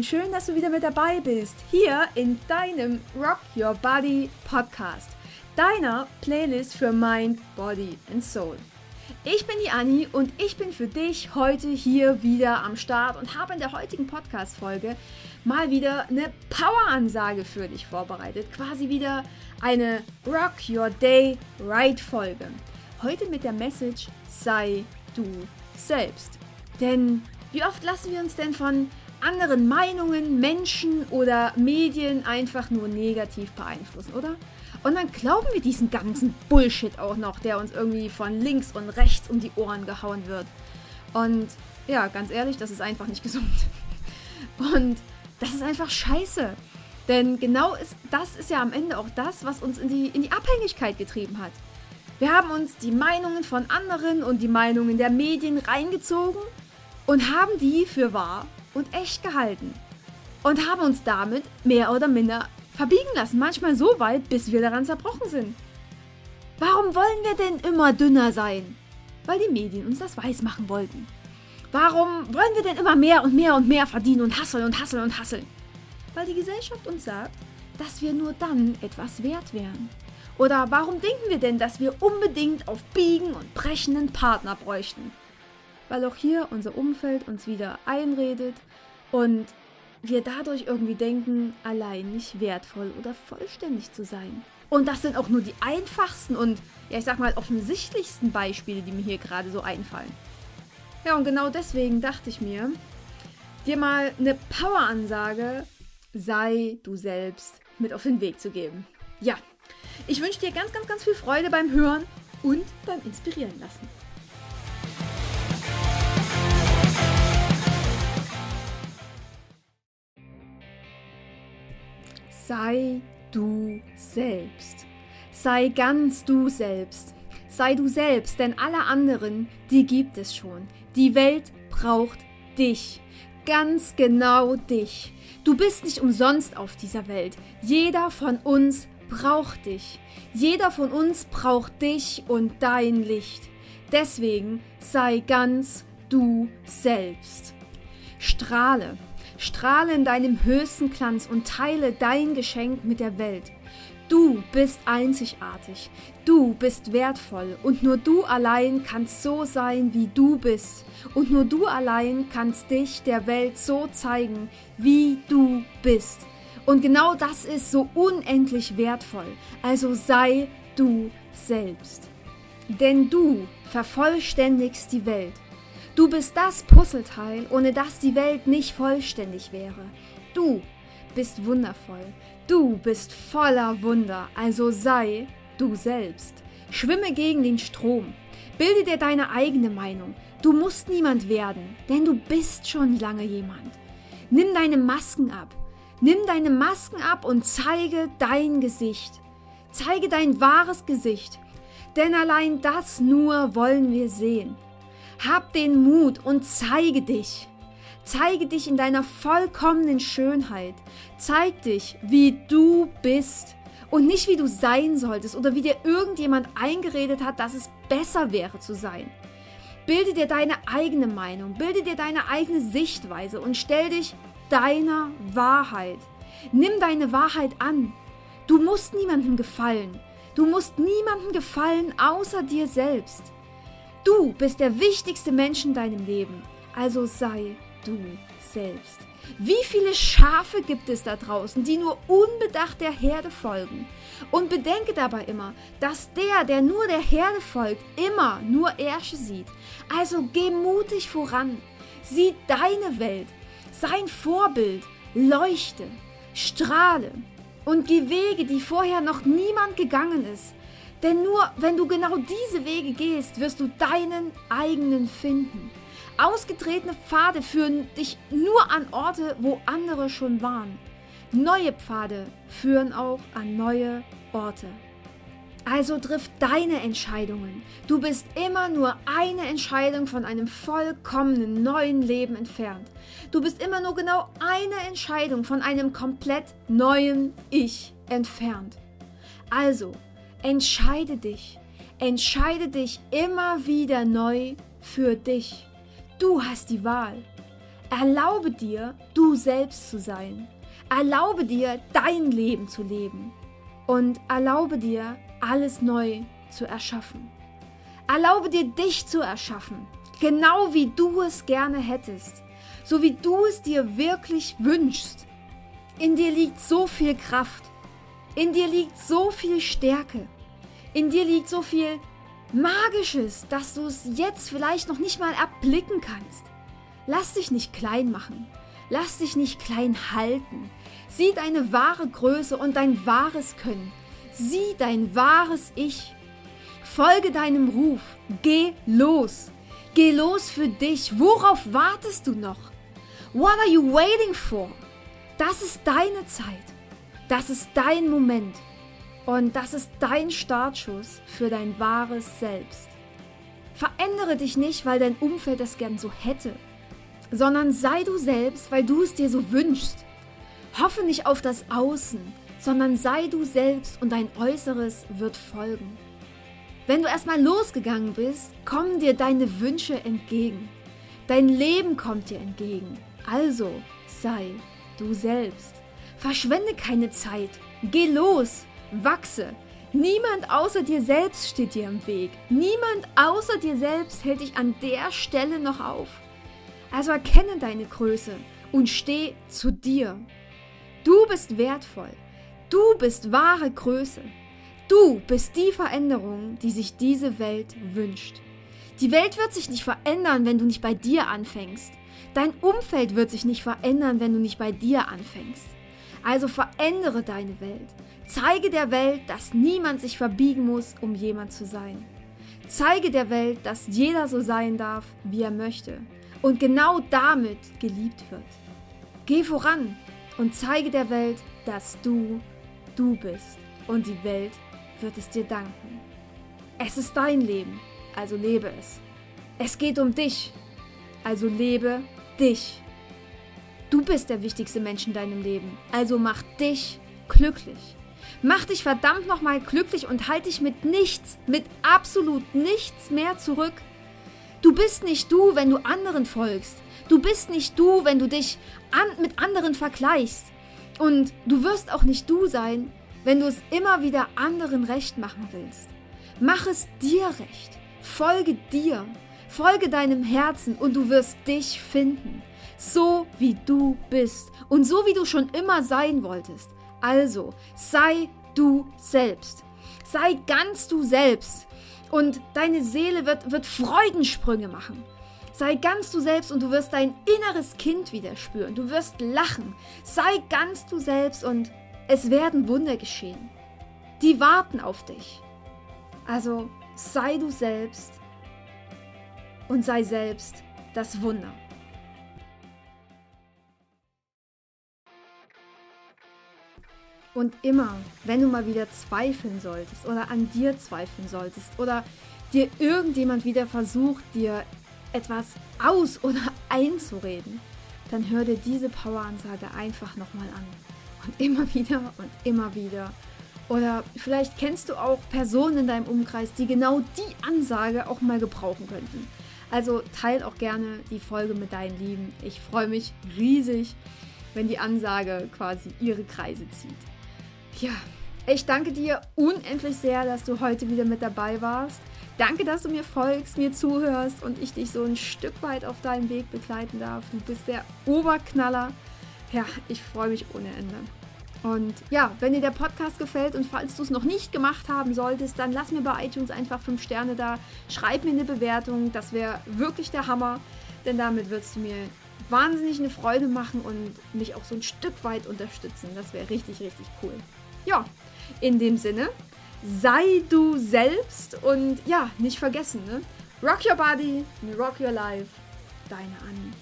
und schön, dass du wieder mit dabei bist. Hier in deinem Rock Your Body Podcast. Deiner Playlist für Mind, Body and Soul. Ich bin die Anni und ich bin für dich heute hier wieder am Start und habe in der heutigen Podcast-Folge mal wieder eine Power-Ansage für dich vorbereitet. Quasi wieder eine Rock Your Day Right-Folge. Heute mit der Message: Sei du selbst. Denn wie oft lassen wir uns denn von anderen Meinungen, Menschen oder Medien einfach nur negativ beeinflussen, oder? Und dann glauben wir diesen ganzen Bullshit auch noch, der uns irgendwie von links und rechts um die Ohren gehauen wird. Und ja, ganz ehrlich, das ist einfach nicht gesund. Und das ist einfach scheiße. Denn genau ist, das ist ja am Ende auch das, was uns in die, in die Abhängigkeit getrieben hat. Wir haben uns die Meinungen von anderen und die Meinungen der Medien reingezogen und haben die für wahr und echt gehalten. Und haben uns damit mehr oder minder verbiegen lassen, manchmal so weit, bis wir daran zerbrochen sind. Warum wollen wir denn immer dünner sein? Weil die Medien uns das weismachen wollten. Warum wollen wir denn immer mehr und mehr und mehr verdienen und hasseln und hasseln und hasseln? Weil die Gesellschaft uns sagt, dass wir nur dann etwas wert wären. Oder warum denken wir denn, dass wir unbedingt auf Biegen und Brechen einen Partner bräuchten? Weil auch hier unser Umfeld uns wieder einredet und wir dadurch irgendwie denken, allein nicht wertvoll oder vollständig zu sein. Und das sind auch nur die einfachsten und, ja, ich sag mal, offensichtlichsten Beispiele, die mir hier gerade so einfallen. Ja, und genau deswegen dachte ich mir, dir mal eine Power-Ansage, sei du selbst, mit auf den Weg zu geben. Ja, ich wünsche dir ganz, ganz, ganz viel Freude beim Hören und beim Inspirieren lassen. Sei du selbst. Sei ganz du selbst. Sei du selbst, denn alle anderen, die gibt es schon. Die Welt braucht dich. Ganz genau dich. Du bist nicht umsonst auf dieser Welt. Jeder von uns braucht dich. Jeder von uns braucht dich und dein Licht. Deswegen sei ganz du selbst. Strahle. Strahle in deinem höchsten Glanz und teile dein Geschenk mit der Welt. Du bist einzigartig, du bist wertvoll und nur du allein kannst so sein, wie du bist. Und nur du allein kannst dich der Welt so zeigen, wie du bist. Und genau das ist so unendlich wertvoll. Also sei du selbst. Denn du vervollständigst die Welt. Du bist das Puzzleteil, ohne das die Welt nicht vollständig wäre. Du bist wundervoll. Du bist voller Wunder, also sei du selbst. Schwimme gegen den Strom. Bilde dir deine eigene Meinung. Du musst niemand werden, denn du bist schon lange jemand. Nimm deine Masken ab. Nimm deine Masken ab und zeige dein Gesicht. Zeige dein wahres Gesicht. Denn allein das nur wollen wir sehen. Hab den Mut und zeige dich. Zeige dich in deiner vollkommenen Schönheit. Zeig dich, wie du bist und nicht wie du sein solltest oder wie dir irgendjemand eingeredet hat, dass es besser wäre zu sein. Bilde dir deine eigene Meinung, bilde dir deine eigene Sichtweise und stell dich deiner Wahrheit. Nimm deine Wahrheit an. Du musst niemandem gefallen. Du musst niemandem gefallen außer dir selbst. Du bist der wichtigste Mensch in deinem Leben. Also sei du selbst. Wie viele Schafe gibt es da draußen, die nur unbedacht der Herde folgen? Und bedenke dabei immer, dass der, der nur der Herde folgt, immer nur Ärsche sieht. Also geh mutig voran. Sieh deine Welt. Sein Vorbild. Leuchte. Strahle. Und geh Wege, die vorher noch niemand gegangen ist. Denn nur wenn du genau diese Wege gehst, wirst du deinen eigenen finden. Ausgetretene Pfade führen dich nur an Orte, wo andere schon waren. Neue Pfade führen auch an neue Orte. Also triff deine Entscheidungen. Du bist immer nur eine Entscheidung von einem vollkommenen neuen Leben entfernt. Du bist immer nur genau eine Entscheidung von einem komplett neuen Ich entfernt. Also, Entscheide dich. Entscheide dich immer wieder neu für dich. Du hast die Wahl. Erlaube dir, du selbst zu sein. Erlaube dir, dein Leben zu leben. Und erlaube dir, alles neu zu erschaffen. Erlaube dir, dich zu erschaffen, genau wie du es gerne hättest, so wie du es dir wirklich wünschst. In dir liegt so viel Kraft, in dir liegt so viel Stärke, in dir liegt so viel Magisches, dass du es jetzt vielleicht noch nicht mal erblicken kannst. Lass dich nicht klein machen. Lass dich nicht klein halten. Sieh deine wahre Größe und dein wahres Können. Sieh dein wahres Ich. Folge deinem Ruf. Geh los. Geh los für dich. Worauf wartest du noch? What are you waiting for? Das ist deine Zeit. Das ist dein Moment. Und das ist dein Startschuss für dein wahres Selbst. Verändere dich nicht, weil dein Umfeld es gern so hätte, sondern sei du selbst, weil du es dir so wünschst. Hoffe nicht auf das Außen, sondern sei du selbst und dein Äußeres wird folgen. Wenn du erstmal losgegangen bist, kommen dir deine Wünsche entgegen. Dein Leben kommt dir entgegen. Also sei du selbst. Verschwende keine Zeit. Geh los. Wachse. Niemand außer dir selbst steht dir im Weg. Niemand außer dir selbst hält dich an der Stelle noch auf. Also erkenne deine Größe und steh zu dir. Du bist wertvoll. Du bist wahre Größe. Du bist die Veränderung, die sich diese Welt wünscht. Die Welt wird sich nicht verändern, wenn du nicht bei dir anfängst. Dein Umfeld wird sich nicht verändern, wenn du nicht bei dir anfängst. Also verändere deine Welt. Zeige der Welt, dass niemand sich verbiegen muss, um jemand zu sein. Zeige der Welt, dass jeder so sein darf, wie er möchte und genau damit geliebt wird. Geh voran und zeige der Welt, dass du du bist und die Welt wird es dir danken. Es ist dein Leben, also lebe es. Es geht um dich, also lebe dich. Du bist der wichtigste Mensch in deinem Leben, also mach dich glücklich. Mach dich verdammt nochmal glücklich und halt dich mit nichts, mit absolut nichts mehr zurück. Du bist nicht du, wenn du anderen folgst. Du bist nicht du, wenn du dich an, mit anderen vergleichst. Und du wirst auch nicht du sein, wenn du es immer wieder anderen recht machen willst. Mach es dir recht. Folge dir. Folge deinem Herzen und du wirst dich finden. So wie du bist und so wie du schon immer sein wolltest. Also, sei du selbst. Sei ganz du selbst. Und deine Seele wird, wird Freudensprünge machen. Sei ganz du selbst und du wirst dein inneres Kind wieder spüren. Du wirst lachen. Sei ganz du selbst und es werden Wunder geschehen. Die warten auf dich. Also sei du selbst und sei selbst das Wunder. Und immer, wenn du mal wieder zweifeln solltest oder an dir zweifeln solltest oder dir irgendjemand wieder versucht, dir etwas aus- oder einzureden, dann hör dir diese Poweransage einfach nochmal an. Und immer wieder und immer wieder. Oder vielleicht kennst du auch Personen in deinem Umkreis, die genau die Ansage auch mal gebrauchen könnten. Also teil auch gerne die Folge mit deinen Lieben. Ich freue mich riesig, wenn die Ansage quasi ihre Kreise zieht. Ja, ich danke dir unendlich sehr, dass du heute wieder mit dabei warst. Danke, dass du mir folgst, mir zuhörst und ich dich so ein Stück weit auf deinem Weg begleiten darf. Du bist der Oberknaller. Ja, ich freue mich ohne Ende. Und ja, wenn dir der Podcast gefällt und falls du es noch nicht gemacht haben solltest, dann lass mir bei iTunes einfach 5 Sterne da. Schreib mir eine Bewertung. Das wäre wirklich der Hammer. Denn damit würdest du mir wahnsinnig eine Freude machen und mich auch so ein Stück weit unterstützen. Das wäre richtig, richtig cool ja, in dem Sinne, sei du selbst und ja, nicht vergessen, ne? Rock your body, rock your life. Deine Annie.